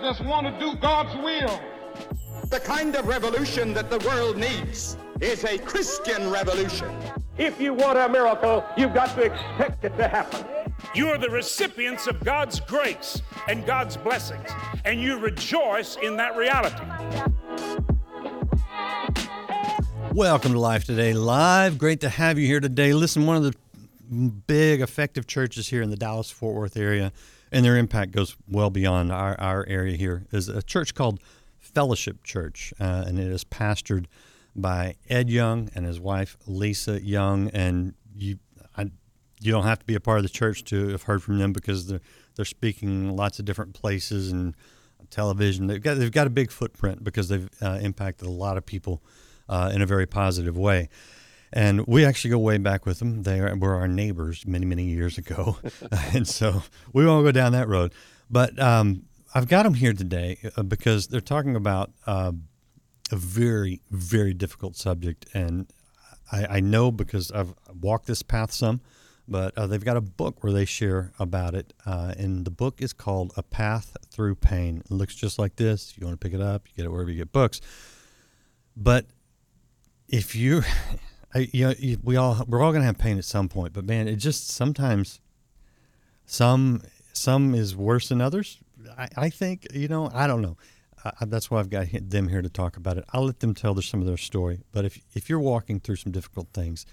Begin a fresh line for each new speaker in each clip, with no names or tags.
just want to do God's will.
The kind of revolution that the world needs is a Christian revolution.
If you want a miracle, you've got to expect it to happen.
You are the recipients of God's grace and God's blessings, and you rejoice in that reality.
Welcome to Life Today Live. Great to have you here today. Listen, one of the big, effective churches here in the Dallas Fort Worth area, and their impact goes well beyond our, our area here, is a church called Fellowship Church, uh, and it is pastored by Ed Young and his wife Lisa Young. And you, I, you don't have to be a part of the church to have heard from them because they're they're speaking lots of different places and television. They've got they've got a big footprint because they've uh, impacted a lot of people uh, in a very positive way. And we actually go way back with them. They were our neighbors many, many years ago. and so we won't go down that road. But um, I've got them here today uh, because they're talking about uh, a very, very difficult subject. And I, I, know because I've walked this path some, but uh, they've got a book where they share about it. Uh, and the book is called A Path Through Pain. It looks just like this. You want to pick it up, you get it wherever you get books. But if you, I, you know, we all we're all gonna have pain at some point, but man, it just sometimes some some is worse than others. I, I think you know I don't know. I, that's why I've got them here to talk about it. I'll let them tell their, some of their story. But if if you're walking through some difficult things,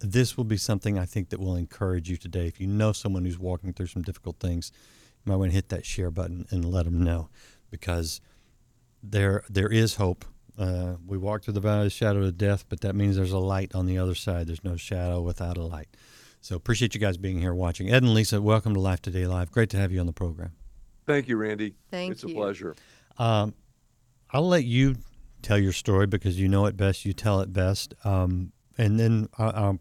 this will be something I think that will encourage you today. If you know someone who's walking through some difficult things, you might want to hit that share button and let them know because there there is hope uh, we walk through the valley of the shadow of death, but that means there's a light on the other side. There's no shadow without a light. So appreciate you guys being here watching. Ed and Lisa, welcome to Life Today Live. Great to have you on the program.
Thank you, Randy.
Thank
it's
you.
a pleasure.
Um, I'll let you tell your story because you know it best. You tell it best. Um, and then uh,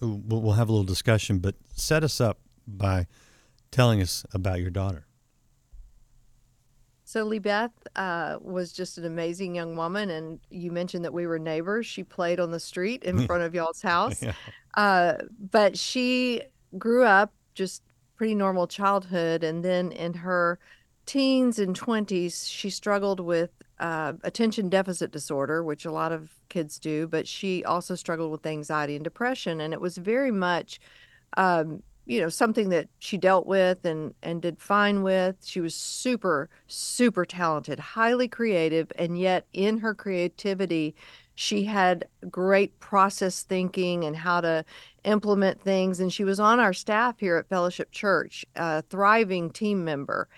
we'll have a little discussion, but set us up by telling us about your daughter.
So LeeBeth uh, was just an amazing young woman, and you mentioned that we were neighbors. She played on the street in front of y'all's house,
Yeah.
uh, but she grew up just pretty normal childhood, and then in her teens and twenties, she struggled with uh, attention deficit disorder, which a lot of kids do, but she also struggled with anxiety and depression, and it was very much. Um, you know something that she dealt with and and did fine with. She was super super talented highly creative and yet in her creativity she had great process thinking and how to implement things and she was on our staff here at fellowship church a thriving team member.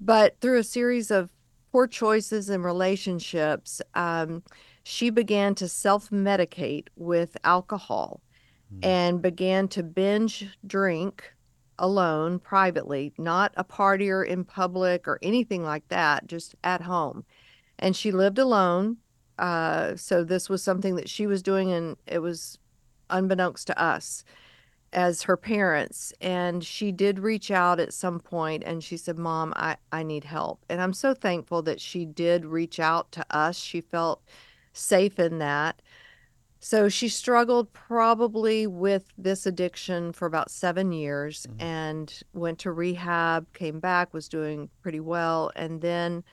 But through a series of poor choices and relationships um, she began to self-medicate with alcohol and began to binge drink alone privately, not a partier in public or anything like that, just at home. And she lived alone. Uh, so this was something that she was doing, and it was unbeknownst to us as her parents. And she did reach out at some point and she said, Mom, I, I need help. And I'm so thankful that she did reach out to us. She felt safe in that. So she struggled probably with this addiction for about seven years
Mhm.
and went to rehab, came back, was doing pretty well. And then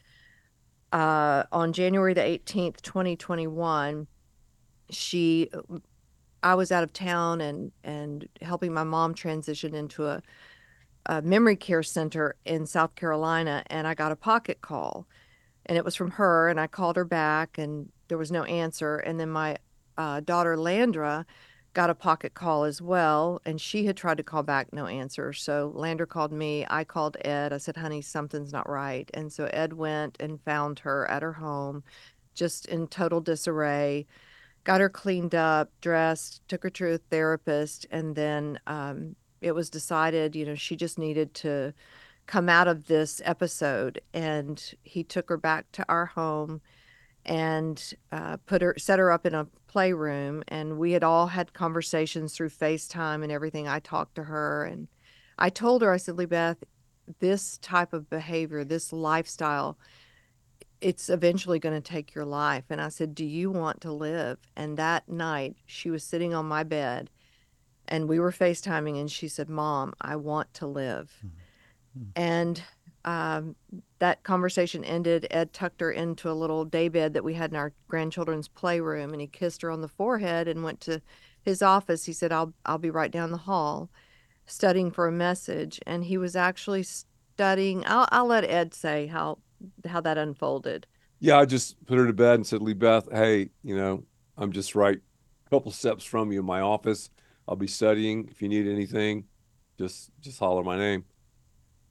uh, on January the 18th, 2021, she, I was out of town and, and helping my mom transition into a, a memory care center in South Carolina. And I got a pocket call and it was from her. And I called her back and there was no answer. And then my uh, daughter Landra got a pocket call as well, and she had tried to call back, no answer. So Landra called me. I called Ed. I said, "Honey, something's not right." And so Ed went and found her at her home, just in total disarray. Got her cleaned up, dressed, took her to a therapist, and then um, it was decided, you know, she just needed to come out of this episode. And he took her back to our home and uh, put her set her up in a playroom and we had all had conversations through facetime and everything. I talked to her and i told her i said lee beth this type of behavior this lifestyle it's eventually going to take your life. And i said do you want to live? And that night she was sitting on my bed and we were facetiming and she said mom i want to live.
Mhm.
and um, that conversation ended. Ed tucked her into a little daybed that we had in our grandchildren's playroom, and he kissed her on the forehead and went to his office. He said, "I'll I'll be right down the hall, studying for a message." And he was actually studying. I'll I'll let Ed say how how that unfolded.
Yeah, I just put her to bed and said, LeeBeth, hey, you know, I'm just right a couple steps from you in my office. I'll be studying. If you need anything, just just holler my name.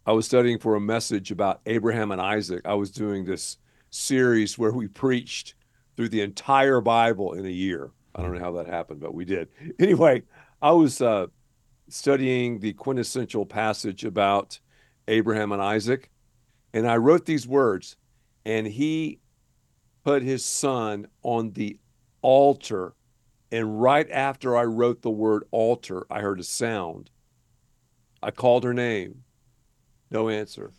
I was studying for a message about Abraham and Isaac. I was doing this series where we preached through the entire Bible in a year. I don't know how that happened, but we did. Anyway, I was uh, studying the quintessential passage about Abraham and Isaac, and I wrote these words, and he put his son on the altar. And right after I wrote the word altar, I heard a sound. I called her name. No answer.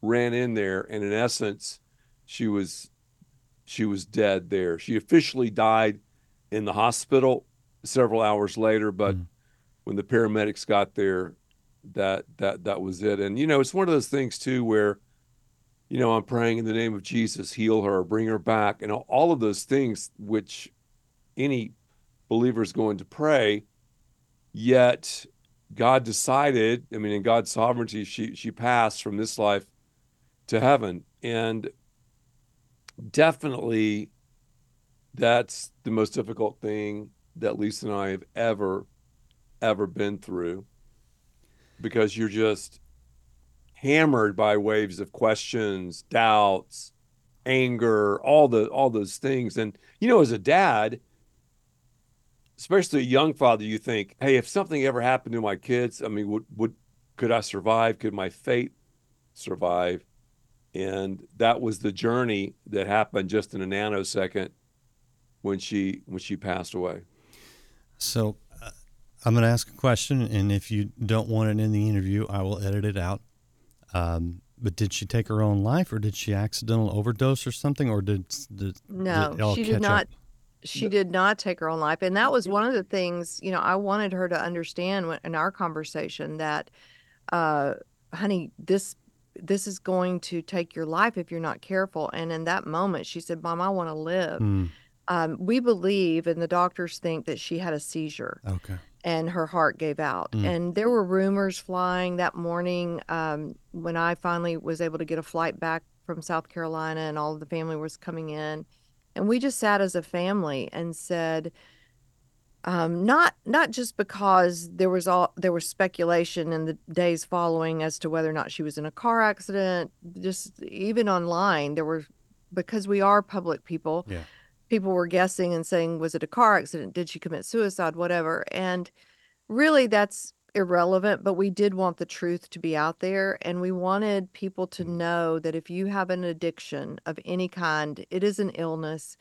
Ran in there, and in essence, she was she was dead there. She officially died in the hospital several hours later, but mm. when the paramedics got there, that that that was it. And you know, it's one of those things too where you know, I'm praying in the name of Jesus, heal her, bring her back, and all of those things which any believer is going to pray. Yet God decided, I mean, in God's sovereignty, she she passed from this life to heaven. And definitely that's the most difficult thing that Lisa and I have ever, ever been through because you're just hammered by waves of questions, doubts, anger, all the all those things. And you know, as a dad, especially a young father, you think, hey, if something ever happened to my kids, I mean, would would could I survive? Could my fate survive? And that was the journey that happened just in a nanosecond when she when she passed away.
So uh, I'm going to ask a question, and if you don't want it in the interview, I will edit it out. Um, but did she take her own life, or did she accidental overdose or something, or did, did
no? Did she did not. Up? She did not take her own life, and that was one of the things you know I wanted her to understand in our conversation that, uh, honey, this this is going to take your life if you're not careful. And in that moment, she said, "Mom, I want to live." Mm. Um, we believe, and the doctors think that she had a seizure.
Okay
and her heart gave out. Mm. And there were rumors flying that morning um, when I finally was able to get a flight back from South Carolina and all of the family was coming in. And we just sat as a family and said, um, not not just because there was all there was speculation in the days following as to whether or not she was in a car accident. Just even online, there were because we are public people.
Yeah
people were guessing and saying, was it a car accident? Did she commit suicide? Whatever. And really, that's irrelevant, but we did want the truth to be out there. And we wanted people to know that if you have an addiction of any kind, it is an illness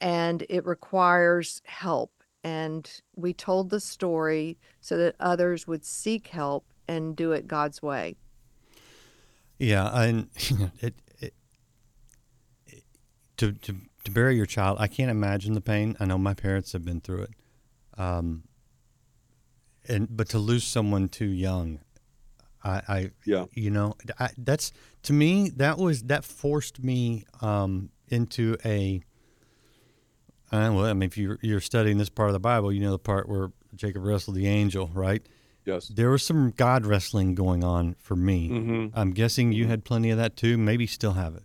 and it requires help. And we told the story so that others would seek help and do it God's way.
Yeah, and it, it, it to to to bury your child, I can't imagine the pain. I know my parents have been through it. Um, and but to lose someone too young, I, I
yeah,
you know, I, that's to me that was that forced me um, into a. Uh, well, I mean, if you're you're studying this part of the Bible, you know the part where Jacob wrestled the angel, right?
Yes.
There was some God wrestling going on for me.
Mm-hmm.
I'm guessing you had plenty of that too. Maybe still have it.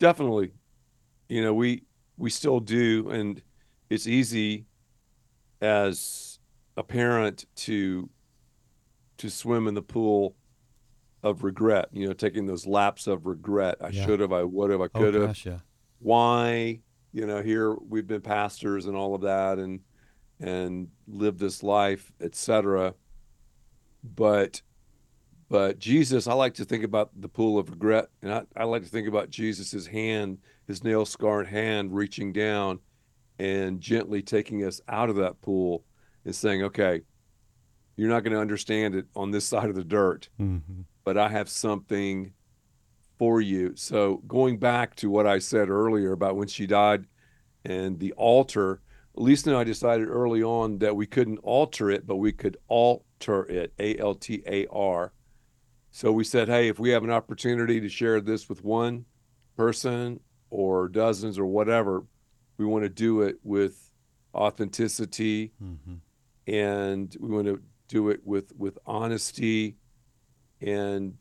Definitely, you know we we still do and it's easy as a parent to to swim in the pool of regret you know taking those laps of regret i yeah. should have i would have i oh, could have
oh, yeah.
why you know here we've been pastors and all of that and and lived this life etc but but jesus i like to think about the pool of regret and i, I like to think about jesus's hand his nail scarred hand reaching down and gently taking us out of that pool and saying, okay, you're not going to understand it on this side of the dirt,
mm-hmm.
but I have something for you. So, going back to what I said earlier about when she died and the altar, Lisa and I decided early on that we couldn't alter it, but we could alter it, A L T A R. So we said, hey, if we have an opportunity to share this with one person or dozens or whatever, we want to do it with authenticity
Mhm.
And we want to do it with with honesty and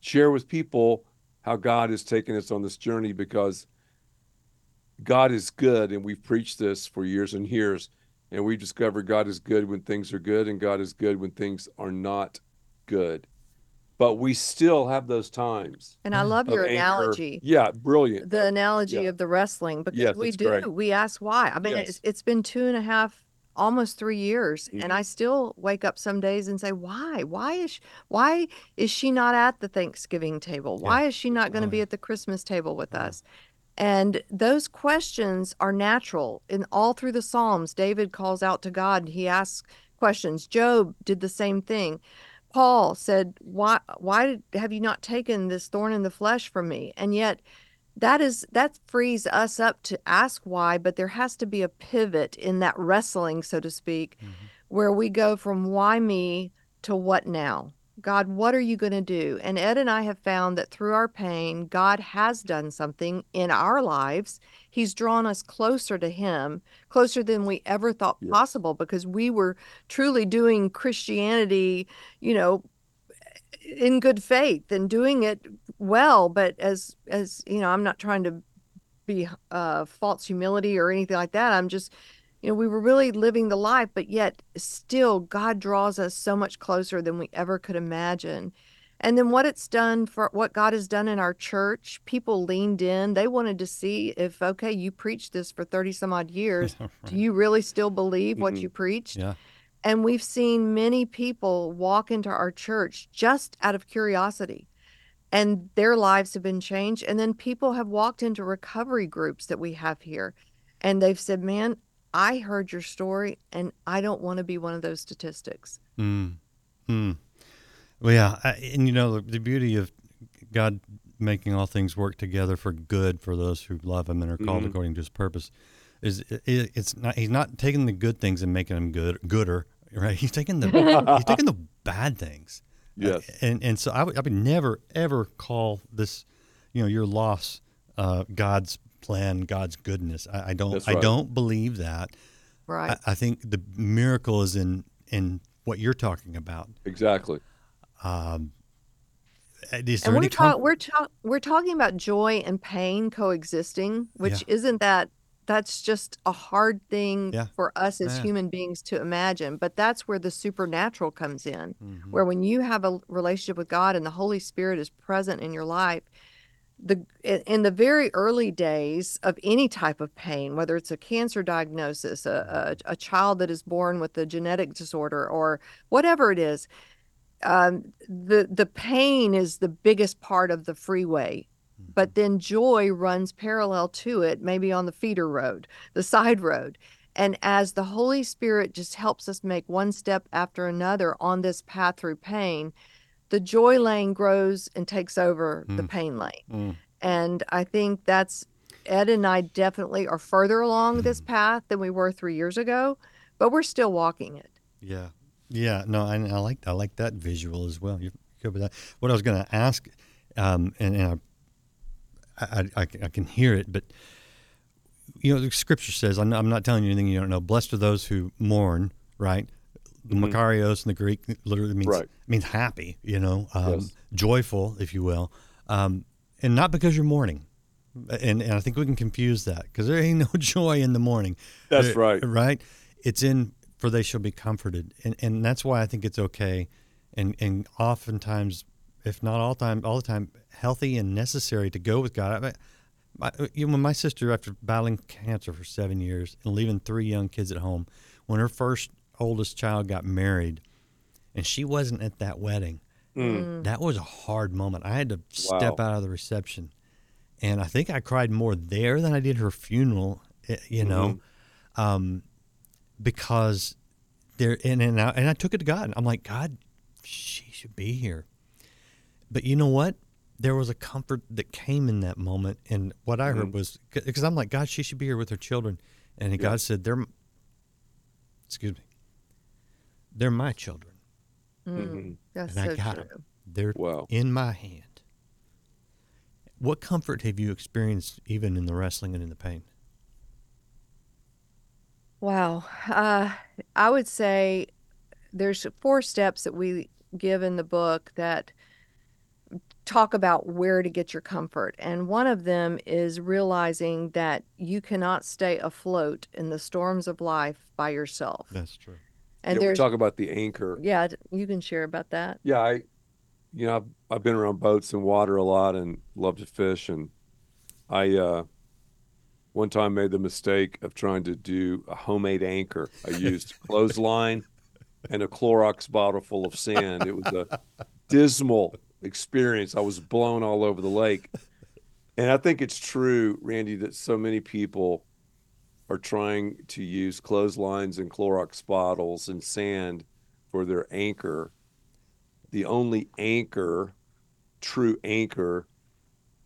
share with people how God has taken us on this journey because God is good and we've preached this for years and years and we discovered God is good when things are good and God is good when things are not good. But we still have those times.
And I love your
anger.
analogy.
Yeah, brilliant.
the analogy
Yeah.
of the wrestling because
Yes,
we do we ask why i mean
Yes.
it's, it's been two and a half almost three years
Mhm.
and i still wake up some days and say why why is she, why is she not at the thanksgiving table
Yeah.
why is she not going to
Oh,
be
yeah.
at the christmas table with
Yeah.
us and those questions are natural in all through the psalms david calls out to god and he asks questions job did the same thing paul said why why did, have you not taken this thorn in the flesh from me and yet that is that frees us up to ask why but there has to be a pivot in that wrestling so to speak mm-hmm. where we go from why me to what now? God what are you going to do? And ed and i have found that through our pain god has done something in our lives. He's drawn us closer to him closer than we ever thought possible because we were truly doing christianity you know in good faith and doing it well but as as you know i'm not trying to be uh false humility or anything like that. I'm just you know we were really living the life but yet still god draws us so much closer than we ever could imagine. And then what it's done for what god has done in our church people leaned in. They wanted to see if okay you preached this for 30 some odd years. Do you really still believe what
Mhm.
you preached?
Yeah.
And we've seen many people walk into our church just out of curiosity. And their lives have been changed. And then people have walked into recovery groups that we have here. And they've said, Man, I heard your story and I don't want to be one of those statistics.
Mm. Mm. Well, yeah, I, and you know the, the beauty of God making all things work together for good for those who love Him and are called
Mhm.
according to His purpose is it, it's not He's not taking the good things and making them good gooder, right? He's taking the He's taking the bad things.
Yes.
and and so I would, I would never ever call this, you know, your loss, uh, God's plan, God's goodness. I, I don't
That's
I don't believe that.
Right.
I, I think the miracle is in in what you're talking about.
Exactly.
Um, is
and we're,
any
ta- we're, ta- we're talking about joy and pain coexisting, which isn't that that's just a hard thing
Yeah.
for us as
Yeah.
human beings to imagine. But that's where the supernatural comes in.
Mhm.
where when you have a relationship with God and the Holy Spirit is present in your life, the in in the very early days of any type of pain, whether it's a cancer diagnosis, a, a, a child that is born with a genetic disorder, or whatever it is, um, the the pain is the biggest part of the freeway. But then joy runs parallel to it, maybe on the feeder road, the side road. And as the Holy Spirit just helps us make one step after another on this path through pain, the joy lane grows and takes over the
Mm.
pain lane.
Mm.
And I think that's Ed and I definitely are further along this
Mm.
path than we were three years ago, but we're still walking it.
Yeah, yeah. No, I, I like I like that visual as well. You're good with that. What I was going to ask, um, and, and I, I, I, I can hear it, but you know, the scripture says, I'm not, I'm not telling you anything you don't know. Blessed are those who mourn, right? The
Mhm.
Makarios in the Greek literally means
Right.
means happy, you know, um,
Yes.
joyful, if you will, um, and not because you're mourning. And, and I think we can confuse that because there ain't no joy in the morning.
That's
There-
right.
Right. It's in for they shall be comforted, and and that's why I think it's okay, and and oftentimes, if not all time, all the time, healthy and necessary to go with God. I, my, you know, when my sister, after battling cancer for seven years and leaving three young kids at home, when her first oldest child got married, and she wasn't at that wedding,
Mm.
that was a hard moment. I had to step
Wow.
out of the reception, and I think I cried more there than I did her funeral. eh, You know, um, because there and and I, and I took it to God. I'm like, God, she should be here. But you know what? There was a comfort that came in that moment, and what I heard
Mhm.
was because I'm like, God, she should be here with her children, and God said, they're, excuse me, they're my children.
Mm,
Mhm.
That's
And I
so
got them. They're
Wow.
in my hand. What comfort have you experienced even in the wrestling and in the pain?
Wow. Uh, I would say there's four steps that we give in the book that talk about where to get your comfort. And one of them is realizing that you cannot stay afloat in the storms of life by yourself.
That's true.
And
yeah, we
there's,
talk about the anchor.
yeah, you can share about that.
Yeah, I, you know, I've, I've been around boats and water a lot and love to fish. And I, uh, one time made the mistake of trying to do a homemade anchor. I used clothesline and a Clorox bottle full of sand. It was a dismal experience. I was blown all over the lake. And I think it's true, Randy, that so many people are trying to use clotheslines and Clorox bottles and sand for their anchor. The only anchor, true anchor,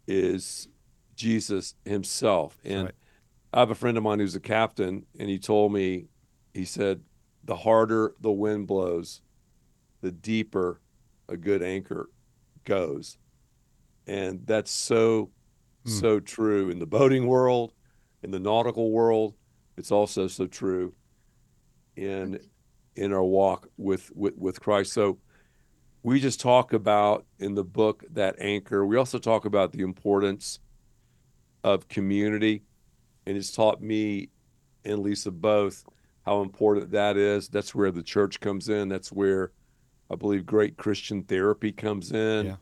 is Jesus himself. And
right.
I have a friend of mine who's a captain, and he told me, he said, the harder the wind blows, the deeper a good anchor goes. And that's so,
Hmm.
so true in the boating world, in the nautical world. It's also so true in in our walk with, with, with Christ. So we just talk about in the book that anchor. We also talk about the importance of community. And it's taught me and Lisa both how important that is. That's where the church comes in. That's where I believe great Christian therapy comes in.
Yeah.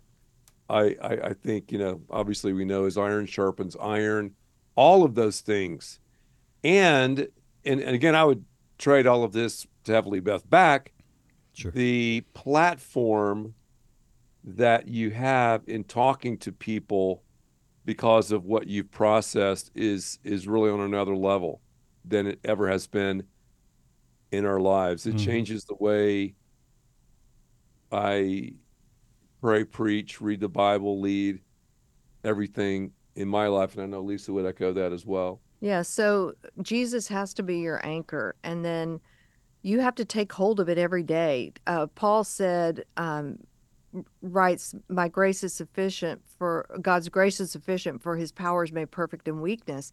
I, I, I think, you know, obviously we know as iron sharpens iron, all of those things. And and, and again, I would trade all of this to have LeeBeth back.
Sure.
The platform that you have in talking to people because of what you've processed is is really on another level than it ever has been in our lives. It
Mhm.
changes the way I pray, preach, read the Bible, lead everything in my life. And I know Lisa would echo that as well.
Yeah, so Jesus has to be your anchor, and then you have to take hold of it every day. Uh, Paul said, um, writes, "My grace is sufficient for God's grace is sufficient for His power is made perfect in weakness,"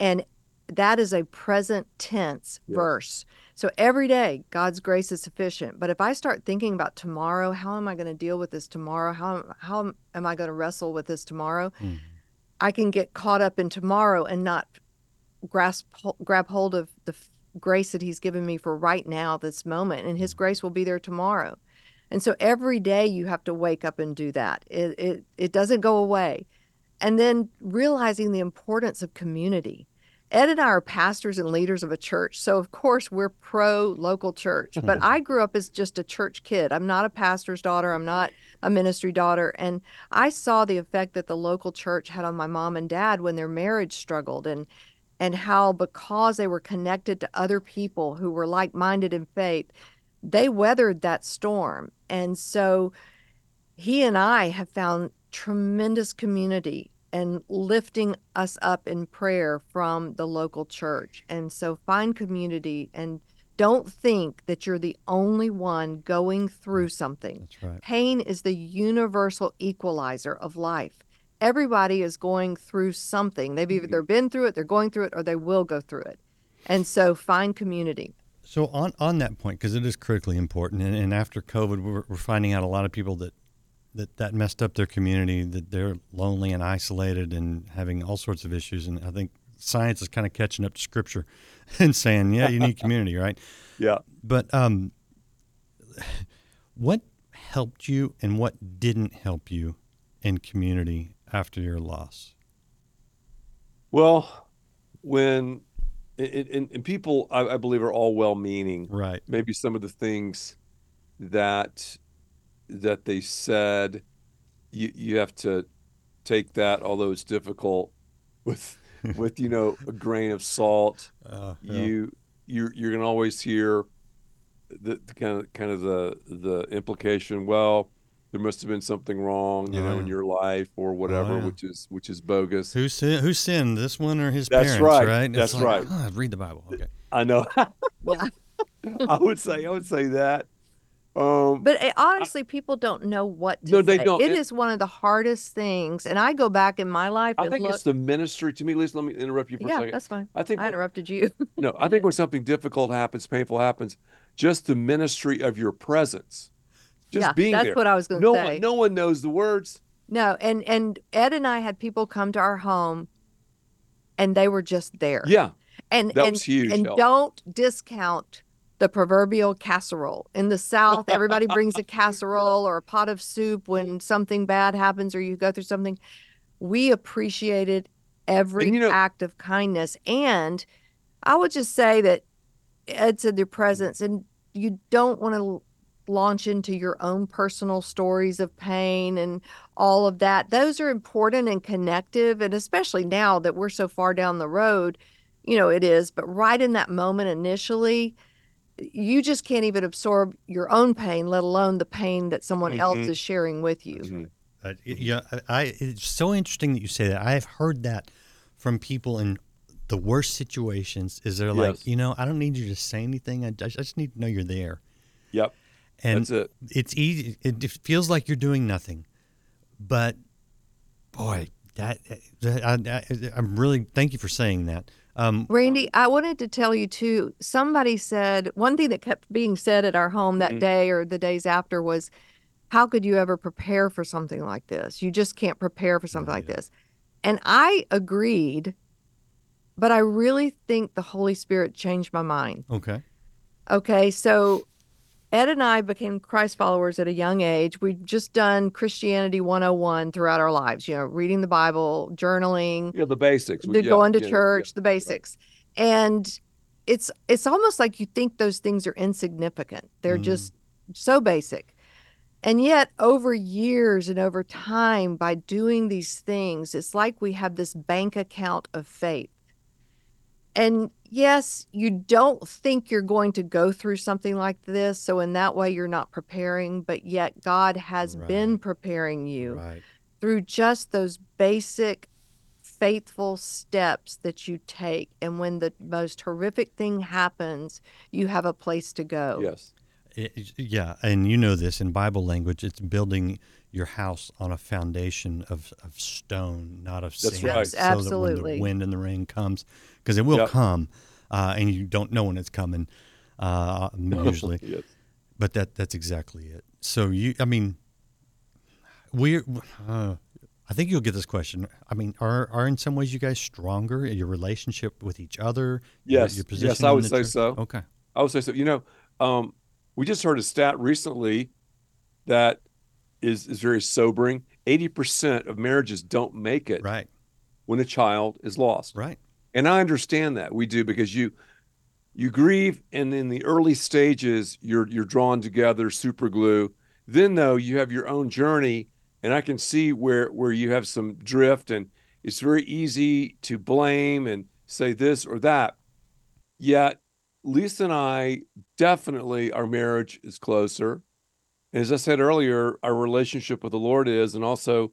and that is a present tense
Yes.
verse. So every day, God's grace is sufficient. But if I start thinking about tomorrow, how am I going to deal with this tomorrow? How how am I going to wrestle with this tomorrow?
Mhm.
I can get caught up in tomorrow and not grasp grab hold of the f- grace that he's given me for right now this moment and his grace will be there tomorrow and so every day you have to wake up and do that it it, it doesn't go away and then realizing the importance of community ed and i are pastors and leaders of a church so of course we're pro local church but i grew up as just a church kid. I'm not a pastor's daughter i'm not a ministry daughter and i saw the effect that the local church had on my mom and dad when their marriage struggled and and how because they were connected to other people who were like-minded in faith they weathered that storm. And so he and i have found tremendous community and lifting us up in prayer from the local church and so find community and don't think that you're the only one going through something
That's right.
Pain is the universal equalizer of life. Everybody is going through something. They've mm-hmm. either been through it, they're going through it, or they will go through it. And so find community.
So on on that point, because it is critically important, and, and after COVID, we're, we're finding out a lot of people that that that messed up their community, that they're lonely and isolated and having all sorts of issues. And I think science is kind of catching up to scripture and saying, yeah, you need community, right?
Yeah.
But um, what helped you and what didn't help you in community after your loss?
Well, when and, and, and people, I, I believe, are all well-meaning.
Right.
Maybe some of the things that that they said, you you have to take that, although it's difficult, with with you know a grain of salt.
Uh,
You you're you're gonna always hear the, the kind of kind of the the implication. Well, there must have been something wrong, you
Oh,
know, in your life or whatever,
yeah.
which is which is bogus.
who sin, who sinned, this one or his
That's
parents?
right.
Right.
That's
like,
right.
"Ah, read the Bible. Okay.
I know.
Yeah.
I would say I would say that, Um,
But eh, honestly, people don't know what to
No, they don't.
It
It-
is one of the hardest things. And I go back in my life
I think
look.
it's the ministry to me. Lisa, let me interrupt you for a
yeah,
second.
that's fine.
I think
I interrupted you.
no, I think when something difficult happens, painful happens, just the ministry of your presence, just
yeah,
being
that's
there.
That's what I was going to
no
say.
one, no one knows the words.
No, and and Ed and I had people come to our home, and they were just there.
Yeah,
and
that
and
was huge
and
help.
don't discount the proverbial casserole in the South. Everybody brings a casserole or a pot of soup when something bad happens or you go through something. We appreciated every
you know-
act of kindness, and I would just say that Ed said their presence, and you don't want to launch into your own personal stories of pain and all of that. Those are important and connective. And especially now that we're so far down the road, you know, it is. But right in that moment initially, you just can't even absorb your own pain, let alone the pain that someone else
Mhm.
is sharing with you.
Mhm.
Uh, yeah, I, I- it's so interesting that you say that. I have heard that from people in the worst situations. Is they're like, you know, I don't need you to say anything. I just, I just need to know you're there.
Yep,
And
that's it.
it's easy. It it feels like you're doing nothing, but boy, that, that I, I, I'm really thank you for saying that. Um,
Randy, I wanted to tell you too. Somebody said one thing that kept being said at our home that
Mhm.
day or the days after was, How could you ever prepare for something like this? You just can't prepare for something like this. And I agreed, but I really think the Holy Spirit changed my mind.
okay,
Okay, so Ed and I became Christ followers at a young age. We've just done Christianity 101 throughout our lives, you know, reading the Bible, journaling,
Yeah, the basics.
the
yeah,
going to
yeah, yeah.
church, the basics. And it's it's almost like you think those things are insignificant. They're
Mm.
just so basic. And yet over years and over time by doing these things, it's like we have this bank account of faith. And yes, you don't think you're going to go through something like this, so in that way you're not preparing, but yet God has been preparing you
right.
through just those basic faithful steps that you take and when the most horrific thing happens you have a place to go
Yes.
It- yeah, and you know this in Bible language. It's building your house on a foundation of, of stone, not of
That's
sand.
right.
So that when the wind and the rain comes, because it will
Yep.
come, uh, and you don't know when it's coming, uh, usually.
Yes.
But that that's exactly it. So you, I mean, we're. Uh, I think you'll get this question. I mean, are are in some ways you guys stronger in your relationship with each other?
Yes.
your
Yes,
position
I would say
church?
so.
Okay.
I would say so. You know, um, we just heard a stat recently that is is very sobering. Eighty percent of marriages don't make it
Right.
when a child is lost.
Right.
And I understand that we do because you you grieve and in the early stages you're you're drawn together super glue. Then though you have your own journey and I can see where where you have some drift and it's very easy to blame and say this or that. Yet Lisa and I definitely our marriage is closer. And as I said earlier, our relationship with the Lord is and also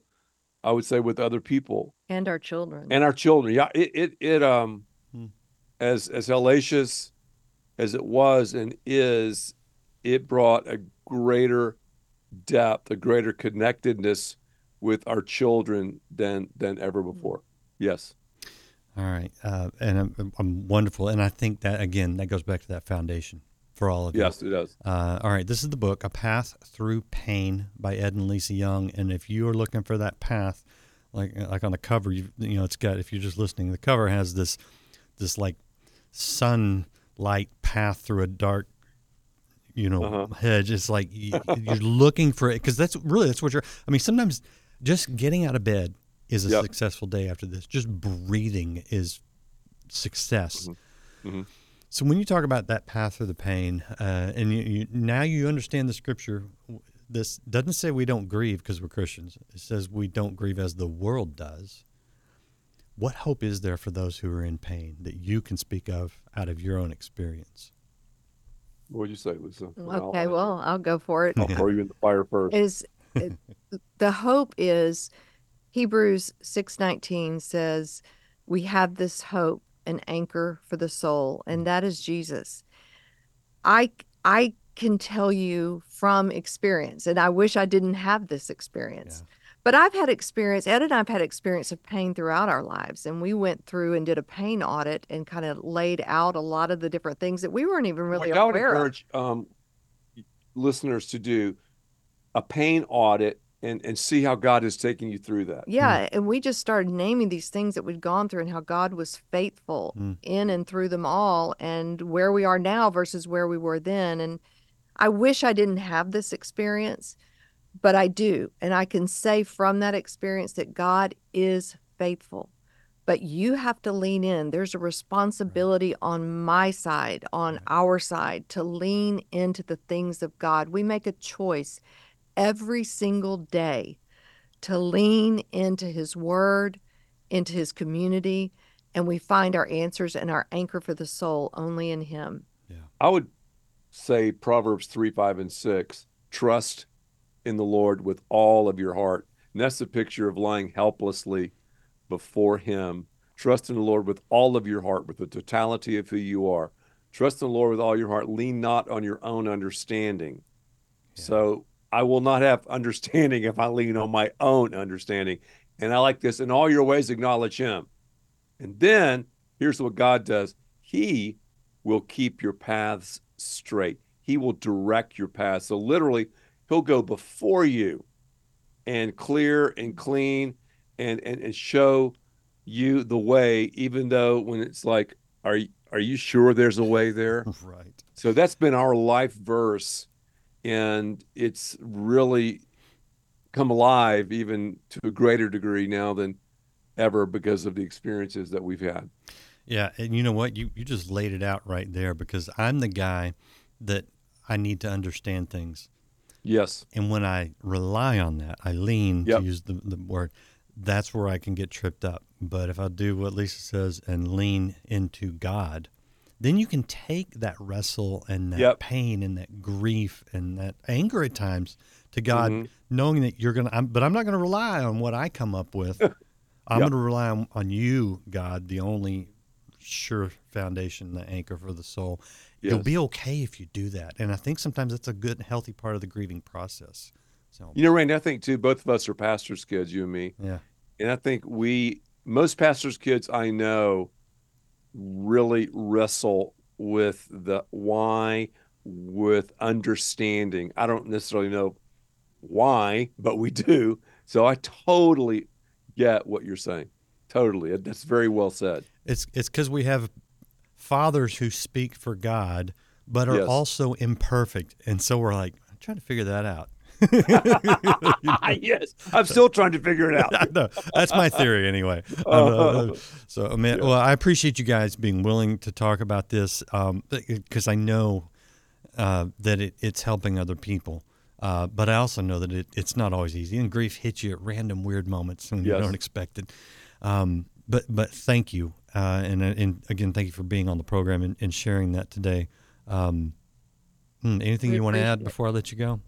I would say with other people
and our children
and our children. Yeah, it it it um
Hmm.
as as hellacious as it was and is, it brought a greater depth, a greater connectedness with our children than than ever before. Yes.
All right, uh, and I'm, I'm wonderful, and I think that again that goes back to that foundation for all of you.
Yes, it does.
Uh, all right, this is the book, A Path Through Pain by Ed and Lisa Young, and if you are looking for that path, like like on the cover, you you know it's got if you're just listening, the cover has this this like sunlight path through a dark you know
Uh-huh.
hedge. It's like you, you're looking for it because that's really that's what you're. I mean, sometimes just getting out of bed is a
Yep.
successful day after this. Just breathing is success.
Mhm.
So when you talk about that path through the pain, uh, and you, you now you understand the scripture, this doesn't say we don't grieve because we're Christians. It says we don't grieve as the world does. What hope is there for those who are in pain that you can speak of out of your own experience?
What would you say, Lisa?
okay well i'll go for it
I'll throw you in the fire first.
is the hope is hebrews 6.19 says we have this hope an anchor for the soul and that is jesus i i can tell you from experience. And I wish I didn't have this experience. But I've had experience, Ed and I've had experience of pain throughout our lives. And we went through and did a pain audit and kind of laid out a lot of the different things that we weren't even really aware
Like, I would
aware of.
encourage um, listeners to do a pain audit and, and see how God is taking you through that.
Yeah, mm-hmm. and we just started naming these things that we'd gone through and how God was faithful
Mm.
in and through them all and where we are now versus where we were then. And I wish I didn't have this experience, but I do. And I can say from that experience that God is faithful. But you have to lean in. There's a mm-hmm. responsibility on my side, on mm-hmm. our side, to lean into the things of God. We make a choice every single day to lean into his word, into his community, and we find our answers and our anchor for the soul only in him. Yeah.
I would say Proverbs 3, 5, and 6 trust in the Lord with all of your heart. And that's the picture of lying helplessly before Him. Trust in the Lord with all of your heart, with the totality of who you are. Trust in the Lord with all your heart. Lean not on your own understanding. So I will not have understanding if I lean on my own understanding. And I like this in all your ways, acknowledge Him. And then here's what God does He will keep your paths straight. He will direct your paths. So literally, he'll go before you and clear and clean and and, and show you the way, even though when it's like, are you are you sure there's a way there?
Right.
So that's been our life verse, and it's really come alive even to a greater degree now than ever because of the experiences that we've had.
Yeah, and you know what? You you just laid it out right there because I'm the guy that I need to understand things.
Yes.
And when I rely on that, I lean
Yep.
to use the, the word, that's where I can get tripped up. But if I do what Lisa says and lean into God, then you can take that wrestle and that
Yep.
pain and that grief and that anger at times to God,
Mhm.
knowing that you're going to, but I'm not going to rely on what I come up with. I'm
Yep.
going to rely on, on you, God, the only sure foundation, the anchor for the soul. You'll be okay if you do that. And I think sometimes that's a good, healthy part of the grieving process. So,
You know, Randy, I think too, both of us are pastors' kids, you and me.
yeah.
And I think we, most pastors' kids I know, really wrestle with the why, with understanding. I don't necessarily know why, but we do. So I totally get what you're saying. Totally. That's very well said.
It's it's because we have fathers who speak for God, but are
Yes.
also imperfect, and so we're like I'm trying to figure that out.
yes. I'm still trying to figure it out.
I. That's my theory, anyway. Um, uh, so, man, well, I appreciate you guys being willing to talk about this because I know uh, that it, it's helping other people. Uh, but I also know that it, it's not always easy, and grief hits you at random weird moments when you don't expect it. Um, but but thank you, uh, and and again, thank you for being on the program and, and sharing that today. Um, hmm, anything
We
you want to add before I let you go?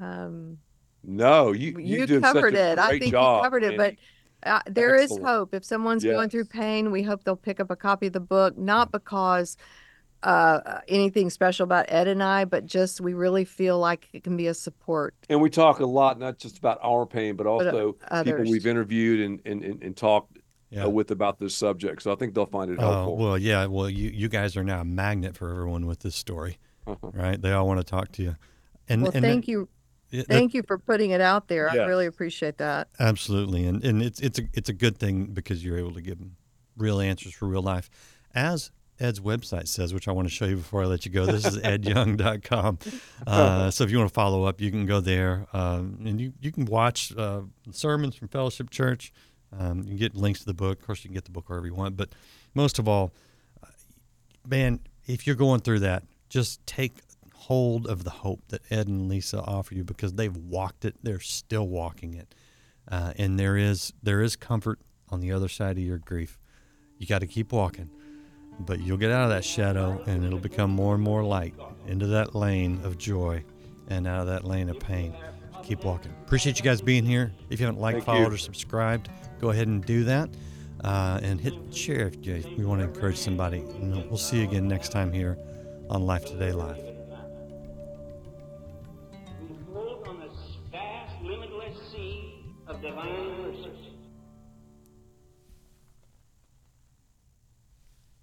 Um,
No, you
you
you
covered it. I think
job,
you covered it, but uh, there is
Excellent.
hope. If someone's going through pain, we hope they'll pick up a copy of the book, not because uh, anything special about Ed and I, but just we really feel like it can be a support.
And we talk a lot, not just about our pain, but
uh,
also people we've interviewed and, and, and, and talked
Yeah.
uh, with about this subject. So I think they'll find it
Oh
helpful.
well, yeah. Well, you you guys are now a magnet for everyone with this story,
Uh-huh.
right? They all want to talk to you. And
Well,
and
thank you,
yeah, that-
thank you for putting it out there. I really appreciate that.
Absolutely, and and it's it's a it's a good thing because you're able to give them real answers for real life, as Ed's website says, which I want to show you before I let you go. This is edyoung.com. Uh, so if you want to follow up, you can go there, um, and you you can watch uh, sermons from Fellowship Church. Um, you can get links to the book. Of course, you can get the book wherever you want. But most of all, uh, man, if you're going through that, just take hold of the hope that Ed and Lisa offer you because they've walked it. They're still walking it, uh, and there is there is comfort on the other side of your grief. You got to keep walking, but you'll get out of that shadow, and it'll become more and more light into that lane of joy, and out of that lane of pain. Keep walking. Appreciate you guys being here. If you haven't liked,
Thank
followed,
you.
or subscribed, go ahead and do that. Uh, and hit share if you, we want to encourage somebody. And we'll see you again next time here on Life Today Live.
这帮人